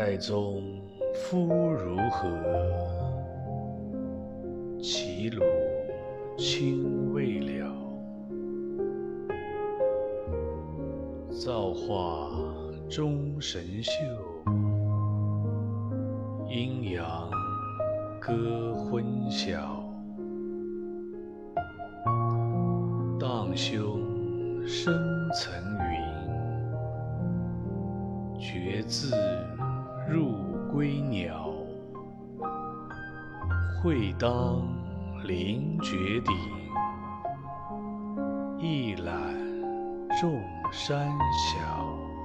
代宗夫如何？齐鲁青未了。造化钟神秀，阴阳割昏晓。荡胸生层云，决眦入归鸟。会当凌绝顶，一览众山小。